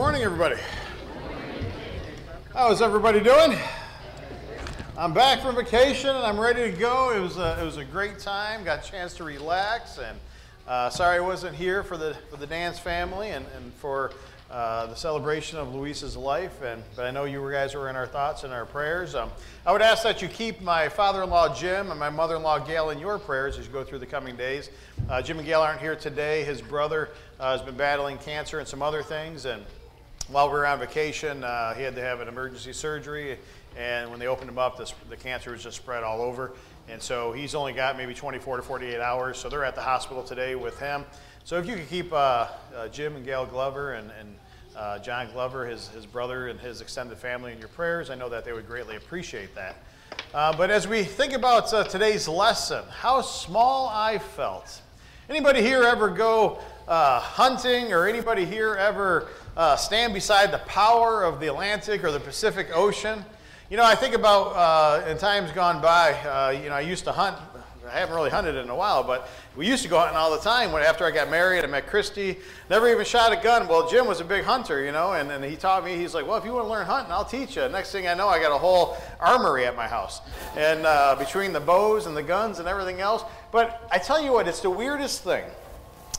morning, everybody. How's everybody doing? I'm back from vacation and I'm ready to go. It was a, it was a great time. Got a chance to relax and uh, sorry I wasn't here for the for the dance family and, and for uh, the celebration of Luis's life. And but I know you guys were in our thoughts and our prayers. Um, I would ask that you keep my father-in-law Jim and my mother-in-law Gail in your prayers as you go through the coming days. Uh, Jim and Gail aren't here today. His brother uh, has been battling cancer and some other things and while we were on vacation, uh, he had to have an emergency surgery, and when they opened him up, the cancer was just spread all over. And so he's only got maybe 24 to 48 hours. So they're at the hospital today with him. So if you could keep uh, uh, Jim and Gail Glover and, and uh, John Glover, his, his brother, and his extended family in your prayers, I know that they would greatly appreciate that. Uh, but as we think about uh, today's lesson, how small I felt. Anybody here ever go hunting, or anybody here ever uh, stand beside the power of the Atlantic or the Pacific Ocean. You know, I think about uh, in times gone by, uh, you know, I used to hunt. I haven't really hunted in a while, but we used to go hunting all the time. When, after I got married, I met Christy. Never even shot a gun. Well, Jim was a big hunter, you know, and, and he taught me. He's like, well, if you want to learn hunting, I'll teach you. Next thing I know, I got a whole armory at my house, and uh, between the bows and the guns and everything else. But I tell you what, it's the weirdest thing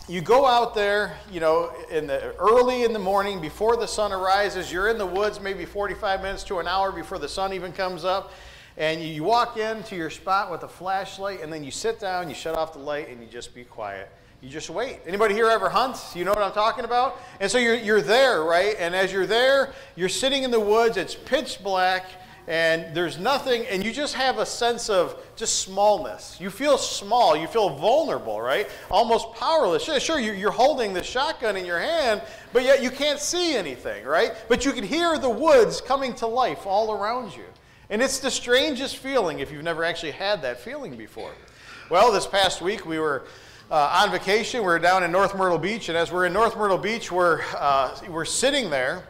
you go out there, you know, in the early in the morning before the sun arises. You're in the woods maybe 45 minutes to an hour before the sun even comes up, and you walk into your spot with a flashlight, and then you sit down, you shut off the light, and you just be quiet. You just wait. Anybody here ever hunts? You know what I'm talking about? And so you're, you're there, right? And as you're there, you're sitting in the woods, it's pitch black, and there's nothing, and you just have a sense of just smallness. You feel small, you feel vulnerable, right? Almost powerless. Sure, you're holding the shotgun in your hand, but yet you can't see anything, right? But you can hear the woods coming to life all around you. And it's the strangest feeling if you've never actually had that feeling before. Well, this past week we were uh, on vacation. We were down in North Myrtle Beach, and as we're in North Myrtle Beach, we're, uh, we're sitting there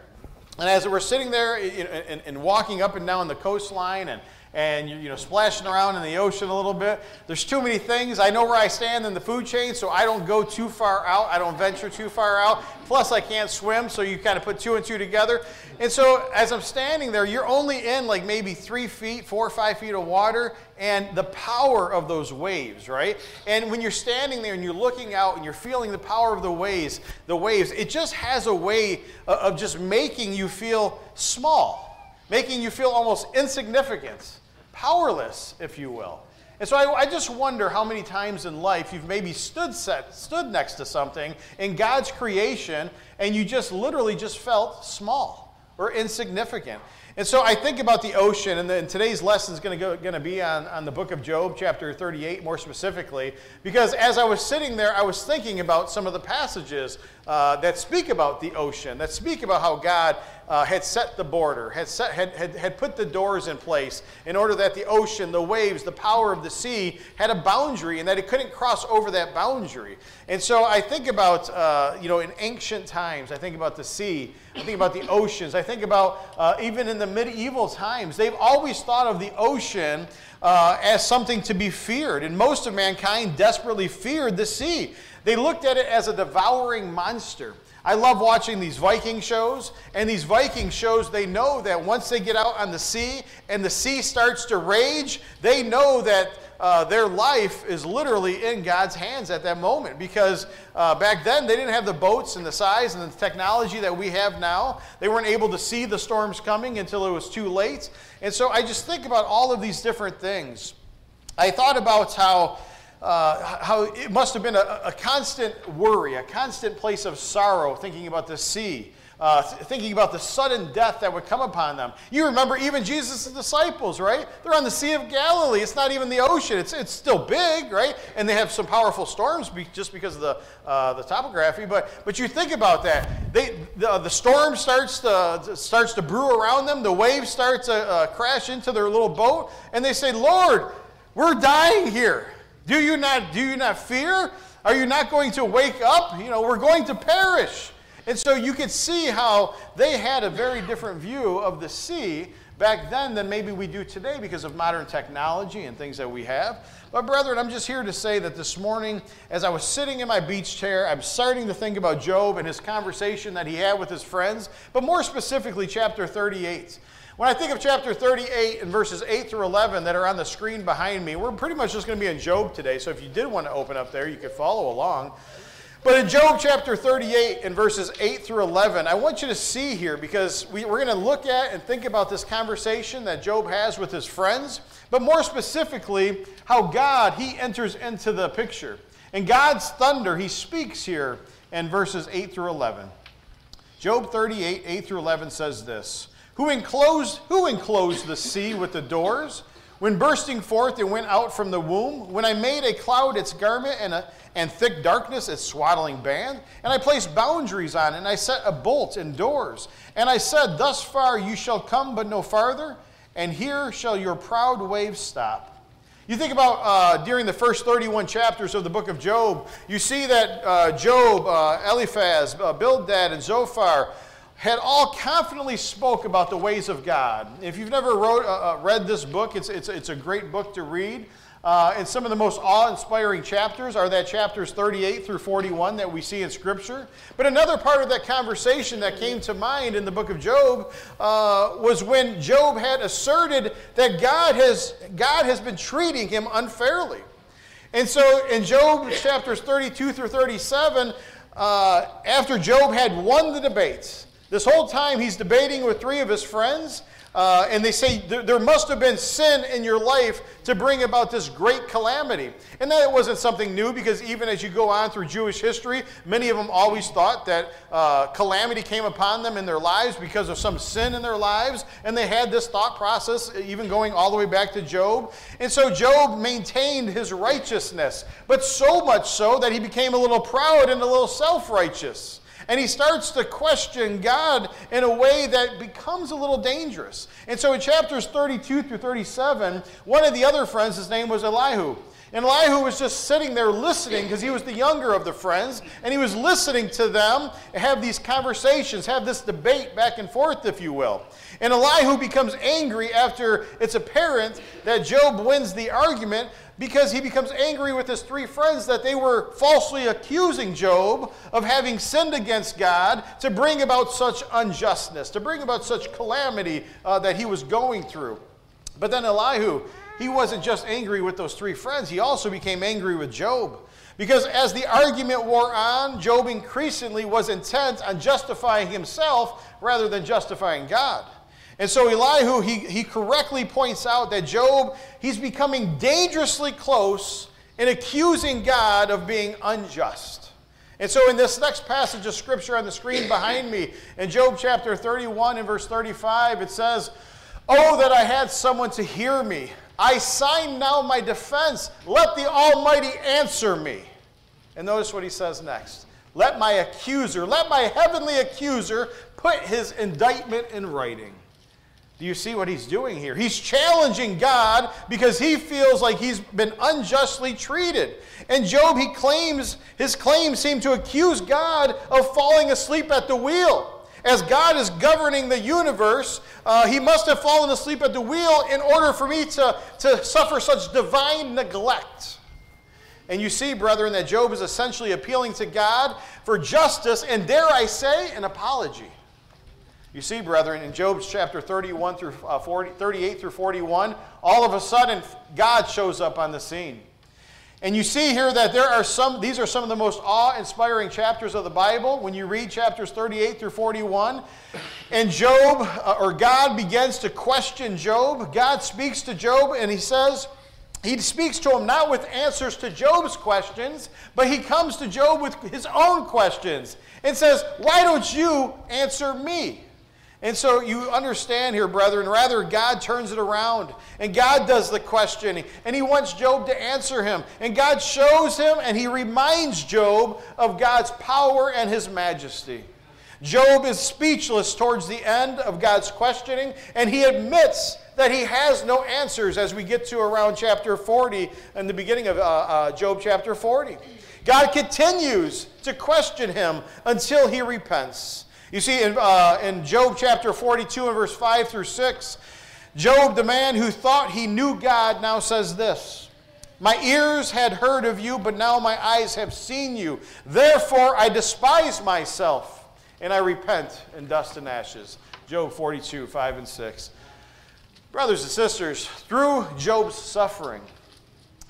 and as we're sitting there and, and, walking up and down the coastline and, and you know, splashing around in the ocean a little bit, there's too many things. I know where I stand in the food chain, so I don't go too far out. I don't venture too far out. Plus, I can't swim, so you kind of put two and two together. And so, as I'm standing there, you're only in like maybe three feet, four or five feet of water, and the power of those waves, right? And when you're standing there and you're looking out and you're feeling the power of the waves, the waves, it just has a way of just making you feel small, making you feel almost insignificant, powerless, if you will. And so I, I, just wonder how many times in life you've maybe stood set, stood next to something in God's creation and you just literally just felt small or insignificant. And so I think about the ocean, and, the, and today's lesson is going to be on, on the book of Job, chapter 38, more specifically, because as I was sitting there, I was thinking about some of the passages uh, that speak about the ocean, that speak about how God uh, had set the border, had, set, had, had, had put the doors in place in order that the ocean, the waves, the power of the sea had a boundary and that it couldn't cross over that boundary. And so I think about, uh, you know, in ancient times, I think about the sea, I think about the oceans, I think about uh, even in the medieval times, they've always thought of the ocean uh, as something to be feared. And most of mankind desperately feared the sea. They looked at it as a devouring monster. I love watching these Viking shows, and these Viking shows, they know that once they get out on the sea and the sea starts to rage, they know that uh, their life is literally in God's hands at that moment because uh, back then they didn't have the boats and the size and the technology that we have now. They weren't able to see the storms coming until it was too late. And so I just think about all of these different things. I thought about how uh, how it must have been a, a, constant worry, a constant place of sorrow, thinking about the sea, uh, thinking about the sudden death that would come upon them. You remember even Jesus' disciples, right? They're on the Sea of Galilee. It's not even the ocean. It's, it's still big, right? And they have some powerful storms be, just because of the, uh, the topography. But, but you think about that. They, the, the storm starts to, starts to brew around them. The waves start to uh, crash into their little boat. And they say, Lord, we're dying here. Do you not, do you not fear? Are you not going to wake up? You know, we're going to perish. And so you could see how they had a very different view of the sea back then than maybe we do today because of modern technology and things that we have. But, brethren, I'm just here to say that this morning, as I was sitting in my beach chair, I'm starting to think about Job and his conversation that he had with his friends, but more specifically, chapter 38. When I think of chapter 38 and verses 8 through 11 that are on the screen behind me, we're pretty much just going to be in Job today. So if you did want to open up there, you could follow along. But in Job chapter 38 and verses 8 through 11, I want you to see here because we, are going to look at and think about this conversation that Job has with his friends, but more specifically, how God, he enters into the picture. And God's thunder, he speaks here in verses 8 through 11. Job 38, 8 through 11 says this Who enclosed, who enclosed the sea with the doors? When bursting forth it went out from the womb, when I made a cloud its garment and, a, and thick darkness its swaddling band, and I placed boundaries on it, and I set a bolt in doors, and I said, Thus far you shall come, but no farther, and here shall your proud waves stop. You think about uh, during the first 31 chapters of the book of Job, you see that uh, Job, uh, Eliphaz, uh, Bildad, and Zophar had all confidently spoke about the ways of God. If you've never wrote, uh, uh, read this book, it's, it's, it's a great book to read. Uh, and some of the most awe inspiring chapters are that chapters 38 through 41 that we see in Scripture. But another part of that conversation that came to mind in the book of Job uh, was when Job had asserted that God has, God has been treating him unfairly. And so in Job chapters 32 through 37, uh, after Job had won the debates, this whole time he's debating with three of his friends, uh, and they say there must have been sin in your life to bring about this great calamity. And that it wasn't something new because even as you go on through Jewish history, many of them always thought that uh, calamity came upon them in their lives because of some sin in their lives. And they had this thought process, even going all the way back to Job. And so Job maintained his righteousness, but so much so that he became a little proud and a little self righteous. And he starts to question God in a way that becomes a little dangerous. And so in chapters 32 through 37, one of the other friends, his name was Elihu. And Elihu was just sitting there listening because he was the younger of the friends, and he was listening to them have these conversations, have this debate back and forth, if you will. And Elihu becomes angry after it's apparent that Job wins the argument because he becomes angry with his three friends that they were falsely accusing Job of having sinned against God to bring about such unjustness, to bring about such calamity uh, that he was going through. But then Elihu, he wasn't just angry with those three friends, he also became angry with Job. Because as the argument wore on, Job increasingly was intent on justifying himself rather than justifying God. And so Elihu, he, he correctly points out that Job, he's becoming dangerously close in accusing God of being unjust. And so in this next passage of scripture on the screen behind me, in Job chapter 31 and verse 35, it says, Oh, that I had someone to hear me. I sign now my defense. Let the Almighty answer me. And notice what he says next. Let my accuser, let my heavenly accuser put his indictment in writing. Do you see what he's doing here? He's challenging God because he feels like he's been unjustly treated. And Job, he claims, his claims seem to accuse God of falling asleep at the wheel. As God is governing the universe, uh, he must have fallen asleep at the wheel in order for me to, to suffer such divine neglect. And you see, brethren, that Job is essentially appealing to God for justice and, dare I say, an apology. You see, brethren, in Job's chapter 31 through uh, 40, 38 through 41, all of a sudden God shows up on the scene. And you see here that there are some, these are some of the most awe inspiring chapters of the Bible when you read chapters 38 through 41. And Job, uh, or God begins to question Job. God speaks to Job and he says, he speaks to him not with answers to Job's questions, but he comes to Job with his own questions and says, Why don't you answer me? And so you understand here, brethren, rather God turns it around and God does the questioning and he wants Job to answer him. And God shows him and he reminds Job of God's power and his majesty. Job is speechless towards the end of God's questioning and he admits that he has no answers as we get to around chapter 40 and the beginning of uh, uh, Job chapter 40. God continues to question him until he repents. You see, in, uh, in Job chapter 42 and verse 5 through 6, Job, the man who thought he knew God, now says this My ears had heard of you, but now my eyes have seen you. Therefore I despise myself, and I repent in dust and ashes. Job 42, 5 and 6. Brothers and sisters, through Job's suffering,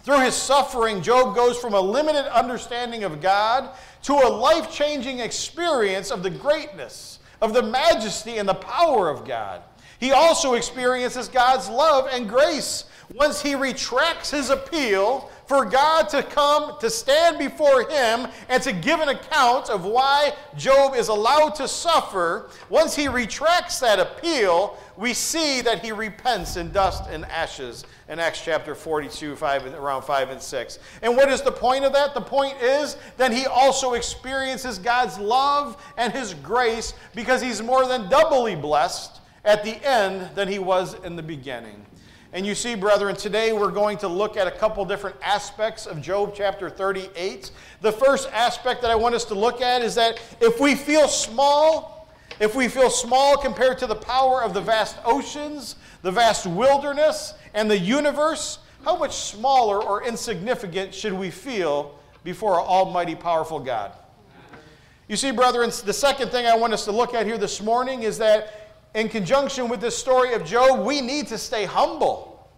through his suffering, Job goes from a limited understanding of God to a life changing experience of the greatness, of the majesty, and the power of God. He also experiences God's love and grace once he retracts his appeal for God to come to stand before him and to give an account of why Job is allowed to suffer. Once he retracts that appeal, we see that he repents in dust and ashes in Acts chapter 42, 5, around 5 and 6. And what is the point of that? The point is that he also experiences God's love and his grace because he's more than doubly blessed at the end than he was in the beginning. And you see, brethren, today we're going to look at a couple different aspects of Job chapter 38. The first aspect that I want us to look at is that if we feel small, if we feel small compared to the power of the vast oceans, the vast wilderness, and the universe, how much smaller or insignificant should we feel before our almighty, powerful God? You see, brethren, the second thing I want us to look at here this morning is that in conjunction with this story of Job, we need to stay humble.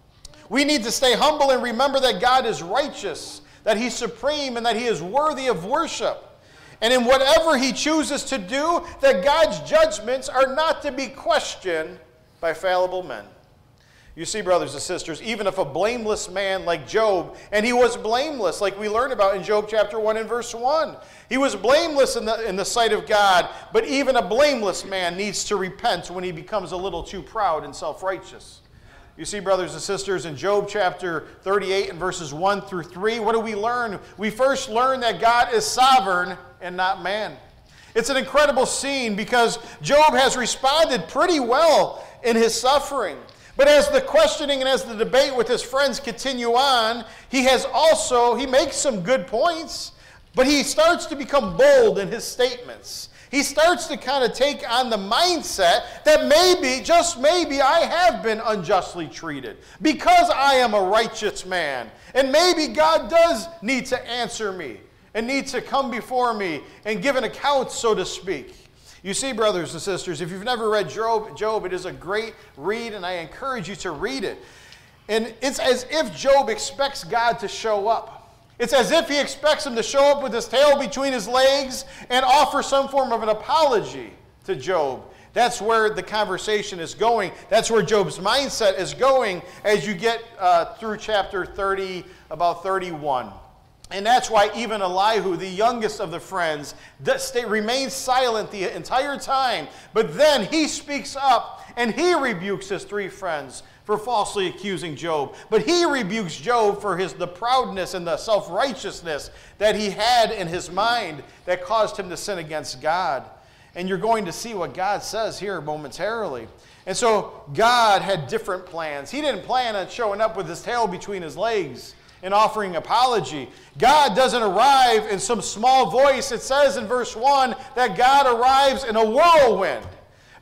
We need to stay humble and remember that God is righteous, that He's supreme, and that He is worthy of worship. And in whatever He chooses to do, that God's judgments are not to be questioned by fallible men. You see, brothers and sisters, even if a blameless man like Job, and he was blameless, like we learn about in Job chapter 1 and verse 1, he was blameless in the, in the sight of God, but even a blameless man needs to repent when he becomes a little too proud and self righteous. You see, brothers and sisters, in Job chapter 38 and verses 1 through 3, what do we learn? We first learn that God is sovereign and not man. It's an incredible scene because Job has responded pretty well in his suffering. But as the questioning and as the debate with his friends continue on, he has also, he makes some good points, but he starts to become bold in his statements. He starts to kind of take on the mindset that maybe, just maybe, I have been unjustly treated because I am a righteous man. And maybe God does need to answer me and need to come before me and give an account, so to speak. You see, brothers and sisters, if you've never read Job, Job, it is a great read, and I encourage you to read it. And it's as if Job expects God to show up. It's as if he expects him to show up with his tail between his legs and offer some form of an apology to Job. That's where the conversation is going. That's where Job's mindset is going as you get uh, through chapter 30, about 31. And that's why even Elihu, the youngest of the friends, remains silent the entire time. But then he speaks up and he rebukes his three friends for falsely accusing Job. But he rebukes Job for his, the proudness and the self righteousness that he had in his mind that caused him to sin against God. And you're going to see what God says here momentarily. And so God had different plans. He didn't plan on showing up with his tail between his legs and offering apology. God doesn't arrive in some small voice. It says in verse 1 that God arrives in a whirlwind.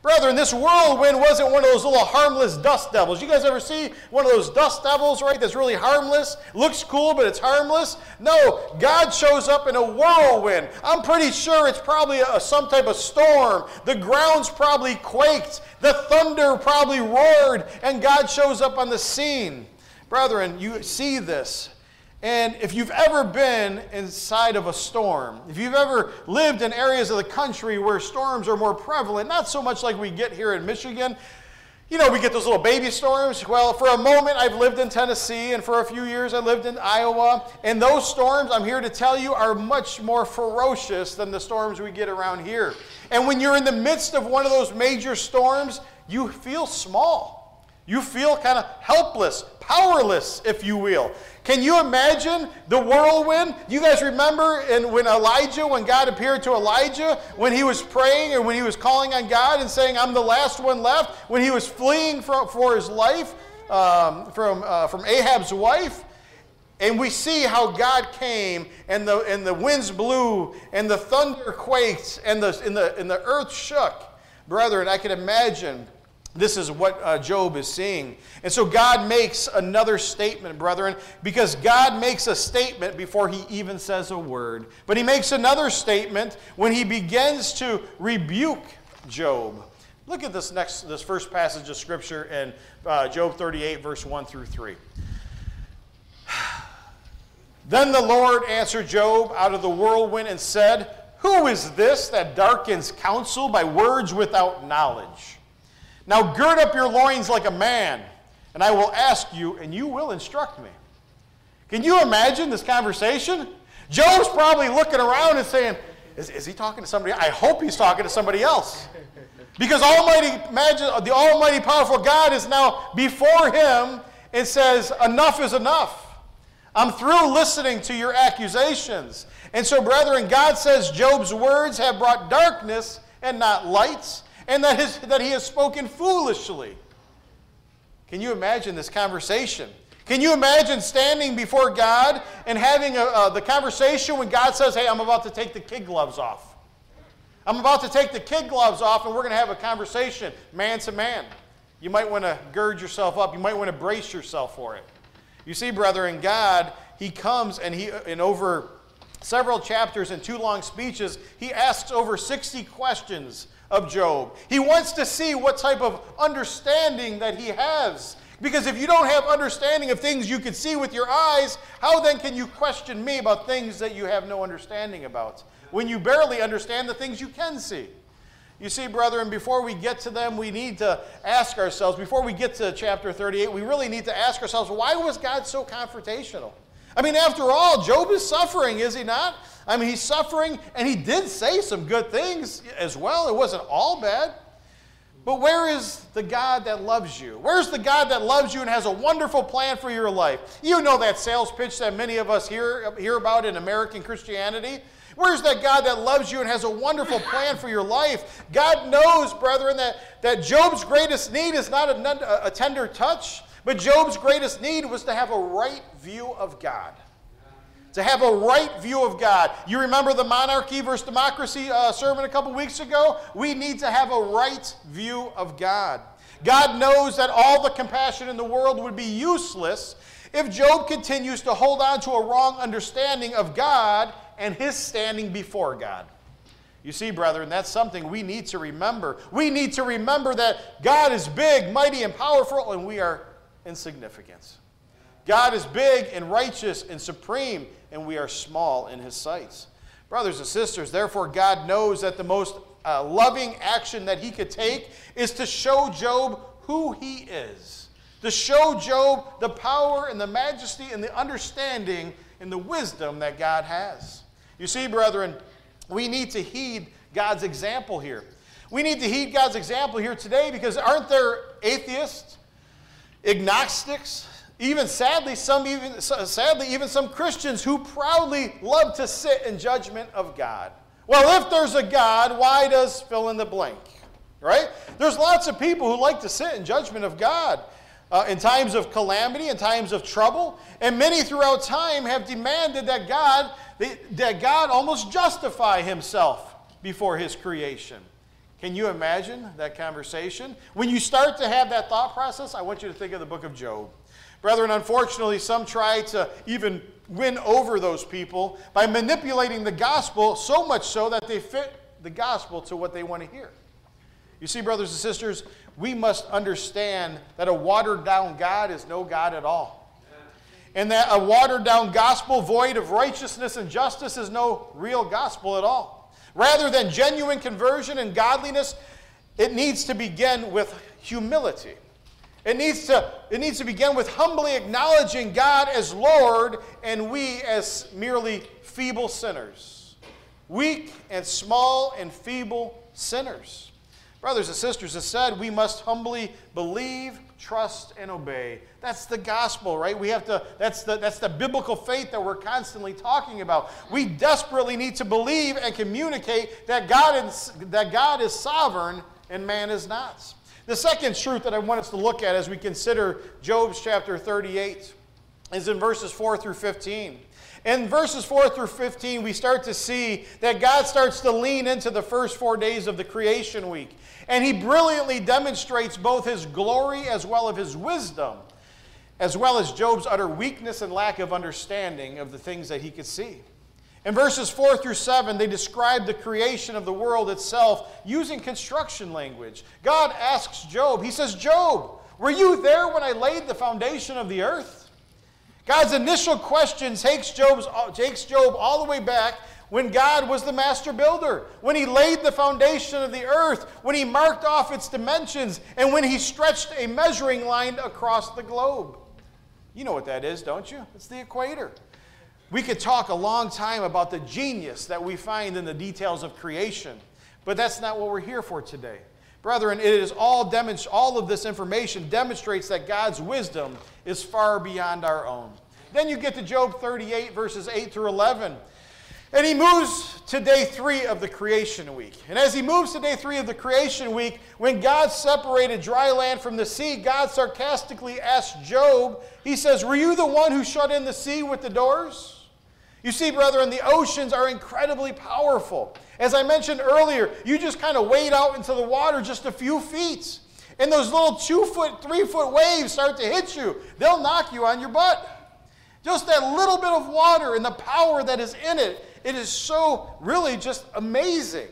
Brethren, this whirlwind wasn't one of those little harmless dust devils. You guys ever see one of those dust devils, right? That's really harmless, looks cool, but it's harmless. No, God shows up in a whirlwind. I'm pretty sure it's probably a, some type of storm. The ground's probably quaked, the thunder probably roared, and God shows up on the scene. Brethren, you see this. And if you've ever been inside of a storm, if you've ever lived in areas of the country where storms are more prevalent, not so much like we get here in Michigan, you know, we get those little baby storms. Well, for a moment, I've lived in Tennessee, and for a few years, I lived in Iowa. And those storms, I'm here to tell you, are much more ferocious than the storms we get around here. And when you're in the midst of one of those major storms, you feel small. You feel kind of helpless, powerless, if you will. Can you imagine the whirlwind? You guys remember in, when Elijah, when God appeared to Elijah, when he was praying or when he was calling on God and saying, I'm the last one left, when he was fleeing for, for his life um, from, uh, from Ahab's wife? And we see how God came and the, and the winds blew and the thunder quaked and the, and, the, and the earth shook. Brethren, I can imagine this is what uh, Job is seeing. And so God makes another statement, brethren, because God makes a statement before he even says a word. But he makes another statement when he begins to rebuke Job. Look at this next, this first passage of scripture in uh, Job 38, verse 1 through 3. Then the Lord answered Job out of the whirlwind and said, Who is this that darkens counsel by words without knowledge? Now gird up your loins like a man, and I will ask you, and you will instruct me. Can you imagine this conversation? Job's probably looking around and saying, is, is he talking to somebody? I hope he's talking to somebody else. Because Almighty, imagine the Almighty powerful God is now before him and says, Enough is enough. I'm through listening to your accusations. And so, brethren, God says Job's words have brought darkness and not lights and that, his, that he has spoken foolishly. Can you imagine this conversation? Can you imagine standing before God and having a, the conversation when God says, Hey, I'm about to take the kid gloves off? I'm about to take the kid gloves off and we're going to have a conversation man to man. You might want to gird yourself up. You might want to brace yourself for it. You see, brother, in God, He comes and He, in over several chapters and two long speeches, He asks over 60 questions of Job. He wants to see what type of understanding that he has. Because if you don't have understanding of things you can see with your eyes, how then can you question me about things that you have no understanding about? When you barely understand the things you can see. You see, brethren, before we get to them, we need to ask ourselves, before we get to chapter 38, we really need to ask ourselves, why was God so confrontational? I mean, after all, Job is suffering, is he not? I mean, he's suffering, and he did say some good things as well. It wasn't all bad. But where is the God that loves you? Where's the God that loves you and has a wonderful plan for your life? You know that sales pitch that many of us hear, hear about in American Christianity. Where's that God that loves you and has a wonderful plan for your life? God knows, brethren, that, that Job's greatest need is not a, a tender touch, but Job's greatest need was to have a right view of God to have a right view of God. You remember the monarchy versus democracy uh, sermon a couple weeks ago? We need to have a right view of God. God knows that all the compassion in the world would be useless if Job continues to hold on to a wrong understanding of God and his standing before God. You see, brethren, that's something we need to remember. We need to remember that God is big, mighty, and powerful, and we are insignificant. God is big and righteous and supreme, and we are small in his sights. Brothers and sisters, therefore, God knows that the most uh, loving action that he could take is to show Job who he is, to show Job the power and the majesty and the understanding and the wisdom that God has. You see, brethren, we need to heed God's example here. We need to heed God's example here today because aren't there atheists, agnostics, even sadly, some even sadly, even some Christians who proudly love to sit in judgment of God. Well, if there's a God, why does fill in the blank? Right? There's lots of people who like to sit in judgment of God. Uh, in times of calamity, in times of trouble, and many throughout time have demanded that God, that God almost justify himself before his creation. Can you imagine that conversation? When you start to have that thought process, I want you to think of the book of Job. Brethren, unfortunately, some try to even win over those people by manipulating the gospel so much so that they fit the gospel to what they want to hear. You see, brothers and sisters, we must understand that a watered down God is no God at all. And that a watered down gospel void of righteousness and justice is no real gospel at all. Rather than genuine conversion and godliness, it needs to begin with humility. It needs, to, it needs to begin with humbly acknowledging God as Lord and we as merely feeble sinners. Weak and small and feeble sinners. Brothers and sisters, as said, we must humbly believe, trust, and obey. That's the gospel, right? We have to, that's the, that's the biblical faith that we're constantly talking about. We desperately need to believe and communicate that God is, that God is sovereign and man is not. The second truth that I want us to look at as we consider Job's chapter 38 is in verses 4 through 15. In verses 4 through 15, we start to see that God starts to lean into the first four days of the creation week. And he brilliantly demonstrates both his glory as well as his wisdom, as well as Job's utter weakness and lack of understanding of the things that he could see. In verses 4 through 7, they describe the creation of the world itself using construction language. God asks Job, He says, Job, were you there when I laid the foundation of the earth? God's initial question takes, Job's, takes Job all the way back when God was the master builder, when he laid the foundation of the earth, when he marked off its dimensions, and when he stretched a measuring line across the globe. You know what that is, don't you? It's the equator. We could talk a long time about the genius that we find in the details of creation, but that's not what we're here for today. Brethren, it is all, demonst- all of this information demonstrates that God's wisdom is far beyond our own. Then you get to Job 38, verses 8 through 11. And he moves to day three of the creation week. And as he moves to day three of the creation week, when God separated dry land from the sea, God sarcastically asked Job, He says, Were you the one who shut in the sea with the doors? You see, brethren, the oceans are incredibly powerful. As I mentioned earlier, you just kind of wade out into the water just a few feet. And those little two foot, three foot waves start to hit you. They'll knock you on your butt. Just that little bit of water and the power that is in it, it is so really just amazing.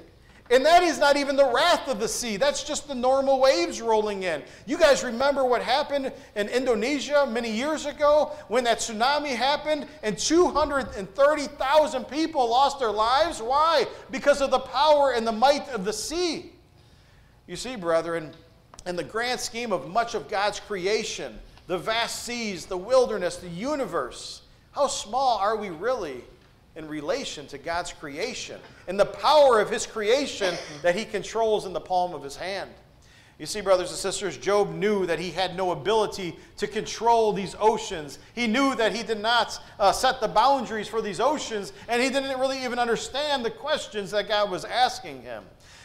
And that is not even the wrath of the sea. That's just the normal waves rolling in. You guys remember what happened in Indonesia many years ago when that tsunami happened and 230,000 people lost their lives? Why? Because of the power and the might of the sea. You see, brethren, in the grand scheme of much of God's creation, the vast seas, the wilderness, the universe, how small are we really in relation to God's creation and the power of His creation that He controls in the palm of His hand. You see, brothers and sisters, Job knew that he had no ability to control these oceans. He knew that he did not uh, set the boundaries for these oceans, and he didn't really even understand the questions that God was asking him.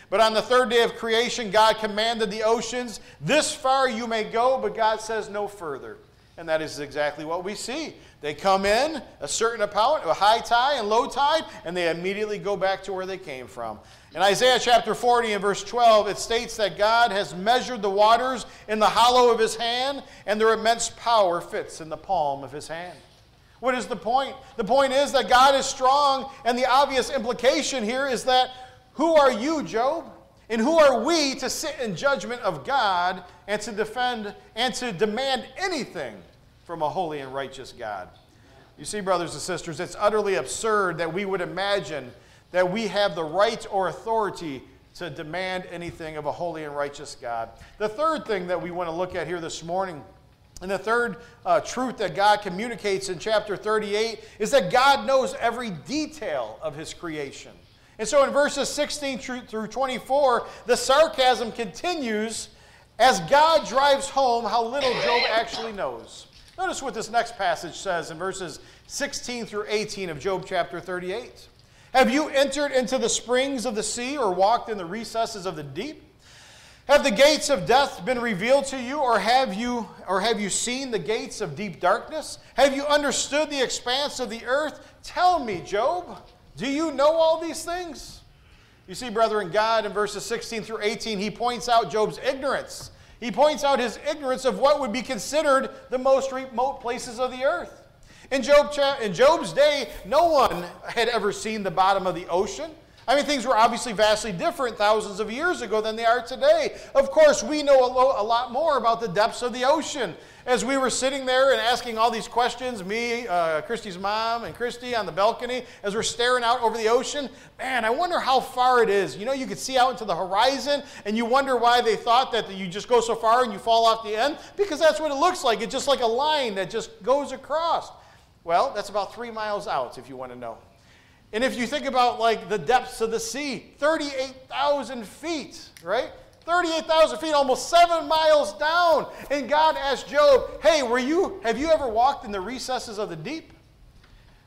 But on the third day of creation, God commanded the oceans, This far you may go, but God says no further. And that is exactly what we see. They come in a certain amount, a high tide and low tide, and they immediately go back to where they came from. In Isaiah chapter 40 and verse 12, it states that God has measured the waters in the hollow of his hand, and their immense power fits in the palm of his hand. What is the point? The point is that God is strong, and the obvious implication here is that who are you, Job? And who are we to sit in judgment of God and to defend and to demand anything from a holy and righteous God. You see, brothers and sisters, it's utterly absurd that we would imagine that we have the right or authority to demand anything of a holy and righteous God. The third thing that we want to look at here this morning, and the third uh, truth that God communicates in chapter 38, is that God knows every detail of his creation. And so in verses 16 through 24, the sarcasm continues as God drives home how little Job actually knows. Notice what this next passage says in verses 16 through 18 of Job chapter 38. Have you entered into the springs of the sea or walked in the recesses of the deep? Have the gates of death been revealed to you or have you or have you seen the gates of deep darkness? Have you understood the expanse of the earth? Tell me, Job, do you know all these things? You see, brethren, God in verses 16 through 18, he points out Job's ignorance he points out his ignorance of what would be considered the most remote places of the earth. In, Job, in Job's day, no one had ever seen the bottom of the ocean. I mean, things were obviously vastly different thousands of years ago than they are today. Of course, we know a, lo- a lot more about the depths of the ocean as we were sitting there and asking all these questions, me, uh, Christy's mom, and Christy on the balcony, as we're staring out over the ocean, man, I wonder how far it is. You know, you could see out into the horizon, and you wonder why they thought that you just go so far and you fall off the end, because that's what it looks like. It's just like a line that just goes across. Well, that's about three miles out, if you want to know. And if you think about like the depths of the sea, 38,000 feet, right? 38,000 feet, almost seven miles down. And God asked Job, Hey, were you, have you ever walked in the recesses of the deep?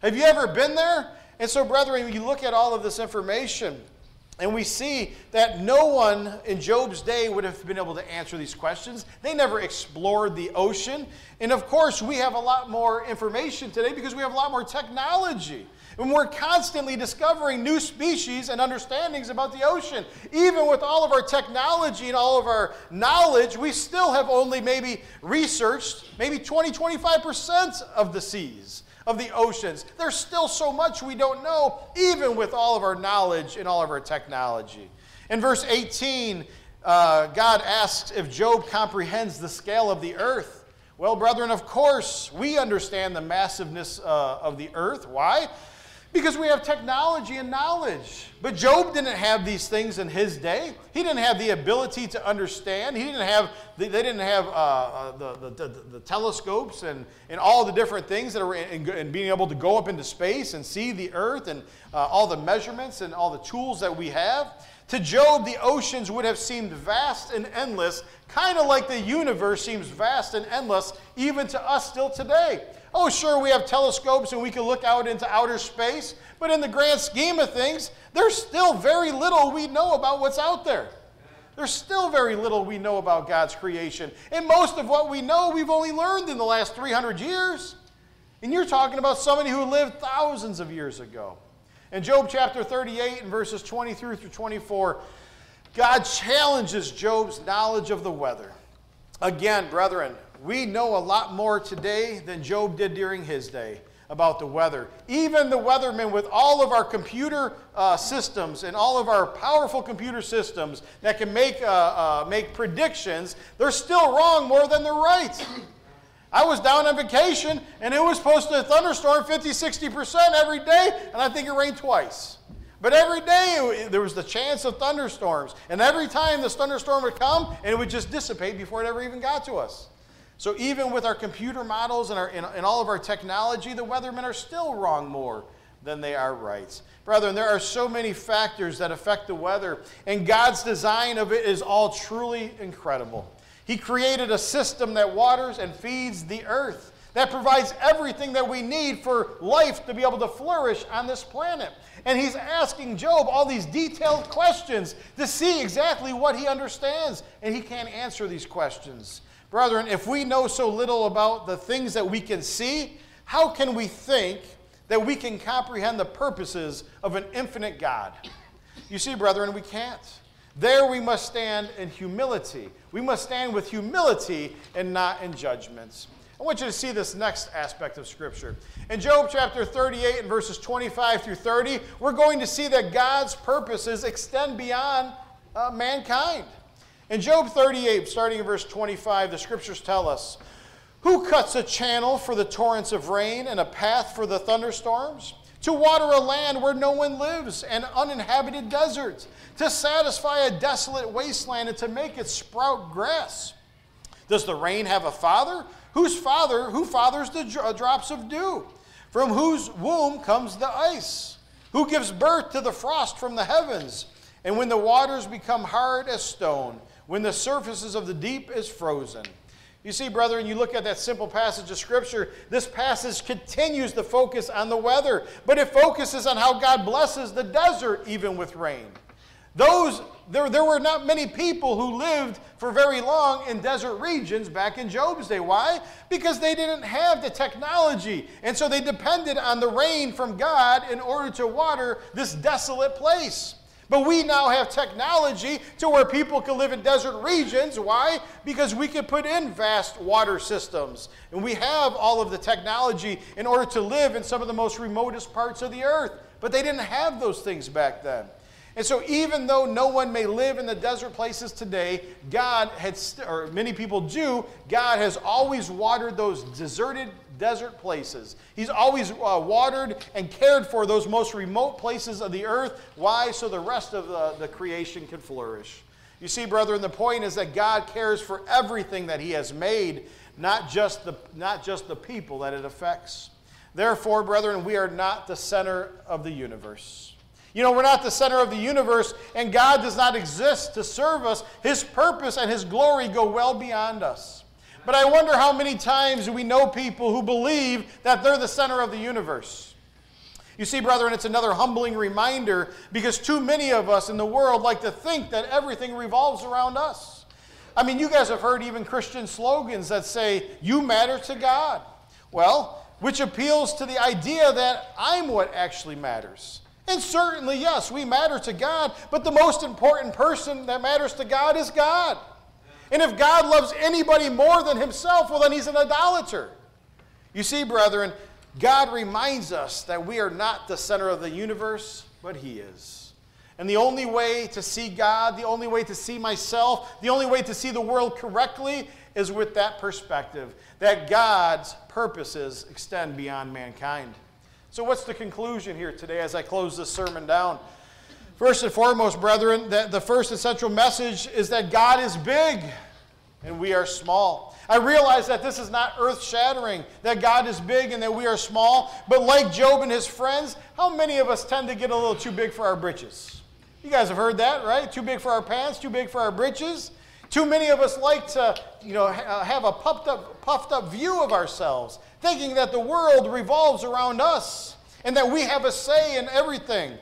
Have you ever been there? And so, brethren, you look at all of this information, And we see that no one in Job's day would have been able to answer these questions. They never explored the ocean. And of course, we have a lot more information today because we have a lot more technology. And we're constantly discovering new species and understandings about the ocean. Even with all of our technology and all of our knowledge, we still have only maybe researched maybe 20, 25% of the seas of the oceans. There's still so much we don't know, even with all of our knowledge and all of our technology. In verse 18, uh, God asks if Job comprehends the scale of the earth. Well, brethren, of course, we understand the massiveness uh, of the earth. Why? Because we have technology and knowledge. But Job didn't have these things in his day. He didn't have the ability to understand. He didn't have, they didn't have uh, uh, the, the, the, the, telescopes and, and all the different things that are in, in, being able to go up into space and see the earth and uh, all the measurements and all the tools that we have. To Job, the oceans would have seemed vast and endless, kind of like the universe seems vast and endless, even to us still today. Oh, sure, we have telescopes and we can look out into outer space, but in the grand scheme of things, there's still very little we know about what's out there. There's still very little we know about God's creation. And most of what we know, we've only learned in the last 300 years. And you're talking about somebody who lived thousands of years ago. In Job chapter 38 and verses 23 through 24, God challenges Job's knowledge of the weather. Again, brethren, we know a lot more today than Job did during his day about the weather. Even the weathermen, with all of our computer uh, systems and all of our powerful computer systems that can make, uh, uh, make predictions, they're still wrong more than they're right. I was down on vacation and it was supposed to thunderstorm 50, 60% every day, and I think it rained twice. But every day there was the chance of thunderstorms. And every time this thunderstorm would come, and it would just dissipate before it ever even got to us. So even with our computer models and, our, and, and all of our technology, the weathermen are still wrong more than they are right. Brethren, there are so many factors that affect the weather, and God's design of it is all truly incredible. He created a system that waters and feeds the earth, that provides everything that we need for life to be able to flourish on this planet. And he's asking Job all these detailed questions to see exactly what he understands, and he can't answer these questions. Brethren, if we know so little about the things that we can see, how can we think that we can comprehend the purposes of an infinite God? You see, brethren, we can't. There we must stand in humility. We must stand with humility and not in judgments. I want you to see this next aspect of Scripture. In Job chapter 38 and verses 25 through 30, we're going to see that God's purposes extend beyond uh, mankind. In Job 38, starting in verse 25, the scriptures tell us Who cuts a channel for the torrents of rain and a path for the thunderstorms? To water a land where no one lives, an uninhabited desert, to satisfy a desolate wasteland and to make it sprout grass. Does the rain have a father? Whose father, who fathers the drops of dew? From whose womb comes the ice? Who gives birth to the frost from the heavens? And when the waters become hard as stone, when the surfaces of the deep is frozen. You see, brethren, you look at that simple passage of Scripture, this passage continues to focus on the weather, but it focuses on how God blesses the desert even with rain. Those, there, there were not many people who lived for very long in desert regions back in Job's day. Why? Because they didn't have the technology. And so they depended on the rain from God in order to water this desolate place. But we now have technology to where people can live in desert regions. Why? Because we can put in vast water systems. And we have all of the technology in order to live in some of the most remotest parts of the earth. But they didn't have those things back then. And so, even though no one may live in the desert places today, God had, or many people do, God has always watered those deserted desert places. He's always uh, watered and cared for those most remote places of the earth. Why? So the rest of the, the creation can flourish. You see, brethren, the point is that God cares for everything that He has made, not just the, not just the people that it affects. Therefore, brethren, we are not the center of the universe. You know, we're not the center of the universe, and God does not exist to serve us. His purpose and His glory go well beyond us. But I wonder how many times we know people who believe that they're the center of the universe. You see, brethren, it's another humbling reminder because too many of us in the world like to think that everything revolves around us. I mean, you guys have heard even Christian slogans that say, You matter to God. Well, which appeals to the idea that I'm what actually matters. And certainly, yes, we matter to God, but the most important person that matters to God is God. And if God loves anybody more than himself, well, then he's an idolater. You see, brethren, God reminds us that we are not the center of the universe, but he is. And the only way to see God, the only way to see myself, the only way to see the world correctly is with that perspective that God's purposes extend beyond mankind. So, what's the conclusion here today as I close this sermon down? First and foremost, brethren, that the first essential message is that God is big and we are small. I realize that this is not earth shattering, that God is big and that we are small, but like Job and his friends, how many of us tend to get a little too big for our britches? You guys have heard that, right? Too big for our pants, too big for our britches. Too many of us like to, you know, uh, have a puffed up, puffed up view of ourselves, thinking that the world revolves around us and that we have a say in everything.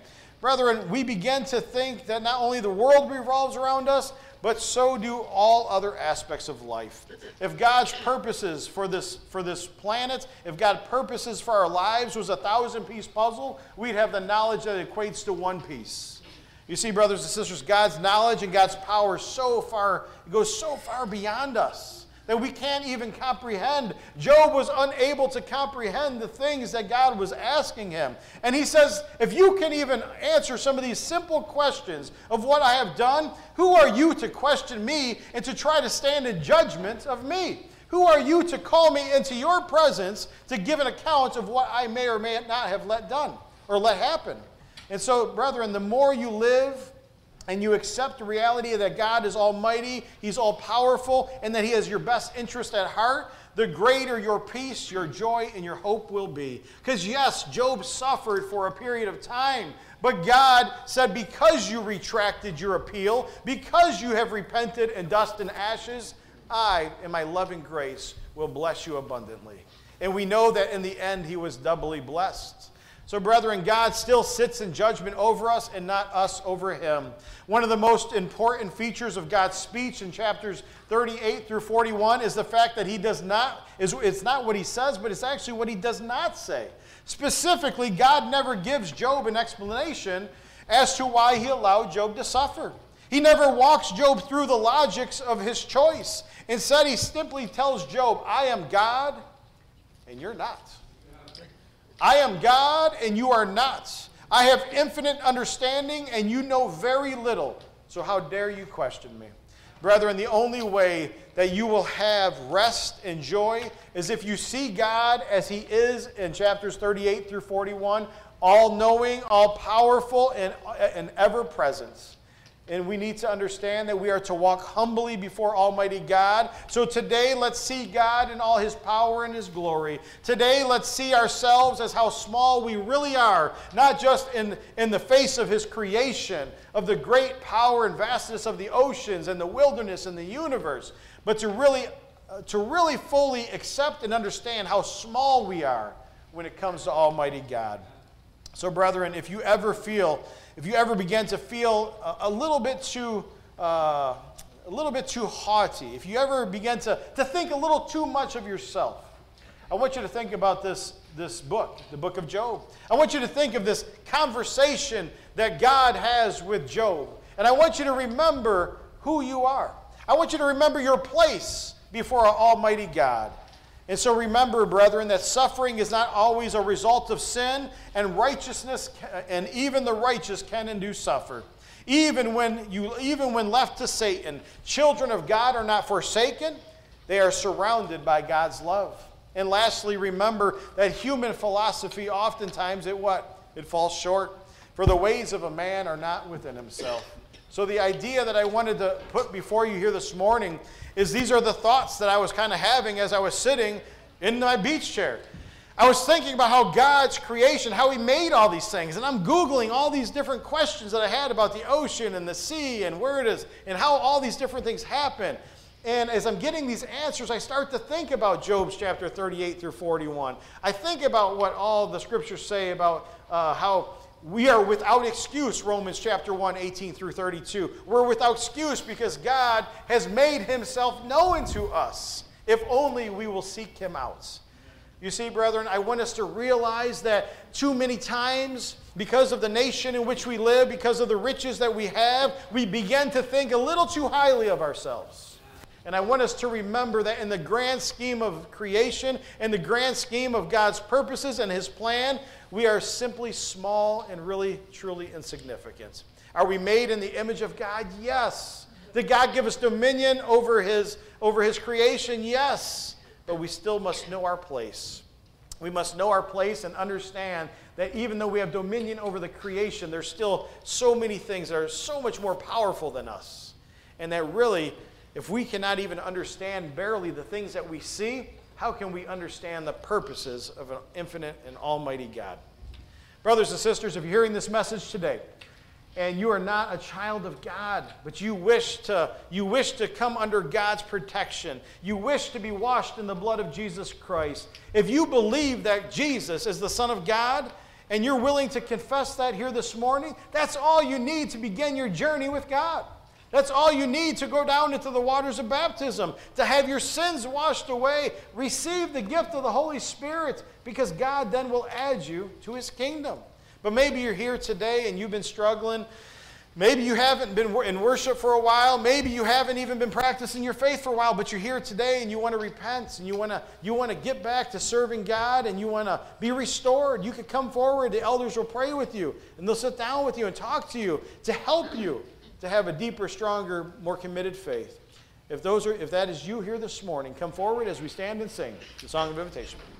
Brethren, we begin to think that not only the world revolves around us, but so do all other aspects of life. If God's purposes for this, for this planet, if God's purposes for our lives was a thousand piece puzzle, we'd have the knowledge that equates to one piece. You see, brothers and sisters, God's knowledge and God's power so far, goes so far beyond us that we can't even comprehend. Job was unable to comprehend the things that God was asking him. And he says, if you can even answer some of these simple questions of what I have done, who are you to question me and to try to stand in judgment of me? Who are you to call me into your presence to give an account of what I may or may not have let done or let happen? And so, brethren, the more you live and you accept the reality that God is almighty, He's all powerful, and that He has your best interest at heart, the greater your peace, your joy, and your hope will be. Because, yes, Job suffered for a period of time, but God said, Because you retracted your appeal, because you have repented in dust and ashes, I, in my loving grace, will bless you abundantly. And we know that in the end, He was doubly blessed. So, brethren, God still sits in judgment over us and not us over him. One of the most important features of God's speech in chapters 38 through 41 is the fact that he does not, is, it's not what he says, but it's actually what he does not say. Specifically, God never gives Job an explanation as to why he allowed Job to suffer. He never walks Job through the logics of his choice. Instead, he simply tells Job, I am God and you're not. I am God and you are not. I have infinite understanding and you know very little. So how dare you question me? Brethren, the only way that you will have rest and joy is if you see God as He is in chapters 38 through 41, all knowing, all powerful, and, and ever present. And we need to understand that we are to walk humbly before Almighty God. So today, let's see God in all His power and His glory. Today, let's see ourselves as how small we really are, not just in, in the face of His creation, of the great power and vastness of the oceans and the wilderness and the universe, but to really, uh, to really fully accept and understand how small we are when it comes to Almighty God. So, brethren, if you ever feel if you ever begin to feel a, a little bit too uh, a little bit too haughty, if you ever begin to, to think a little too much of yourself, I want you to think about this, this book, the book of Job. I want you to think of this conversation that God has with Job. And I want you to remember who you are. I want you to remember your place before our Almighty God. And so remember, brethren, that suffering is not always a result of sin, and righteousness, and even the righteous can and do suffer. Even when, you, even when left to Satan, children of God are not forsaken, they are surrounded by God's love. And lastly, remember that human philosophy oftentimes it what? It falls short. For the ways of a man are not within himself. So the idea that I wanted to put before you here this morning is these are the thoughts that I was kind of having as I was sitting in my beach chair. I was thinking about how God's creation, how He made all these things. And I'm Googling all these different questions that I had about the ocean and the sea and where it is and how all these different things happen. And as I'm getting these answers, I start to think about Job's chapter 38 through 41. I think about what all the scriptures say about uh, how we are without excuse, Romans chapter 1, 18 through 32. We're without excuse because God has made himself known to us, if only we will seek him out. You see, brethren, I want us to realize that too many times, because of the nation in which we live, because of the riches that we have, we begin to think a little too highly of ourselves. And I want us to remember that in the grand scheme of creation, in the grand scheme of God's purposes and His plan, we are simply small and really, truly insignificant. Are we made in the image of God? Yes. Did God give us dominion over His, over his creation? Yes. But we still must know our place. We must know our place and understand that even though we have dominion over the creation, there's still so many things that are so much more powerful than us. And that really if we cannot even understand barely the things that we see, how can we understand the purposes of an infinite and almighty God? Brothers and sisters, if you're hearing this message today, and you are not a child of God, but you wish to you wish to come under God's protection. You wish to be washed in the blood of Jesus Christ. If you believe that Jesus is the son of God and you're willing to confess that here this morning, that's all you need to begin your journey with God. That's all you need to go down into the waters of baptism, to have your sins washed away. Receive the gift of the Holy Spirit because God then will add you to his kingdom. But maybe you're here today and you've been struggling. Maybe you haven't been in worship for a while. Maybe you haven't even been practicing your faith for a while, but you're here today and you want to repent and you want to, you want to get back to serving God and you want to be restored. You could come forward. The elders will pray with you and they'll sit down with you and talk to you to help you to have a deeper, stronger, more committed faith. If, those are, if that is you here this morning, come forward as we stand and sing the song of invitation.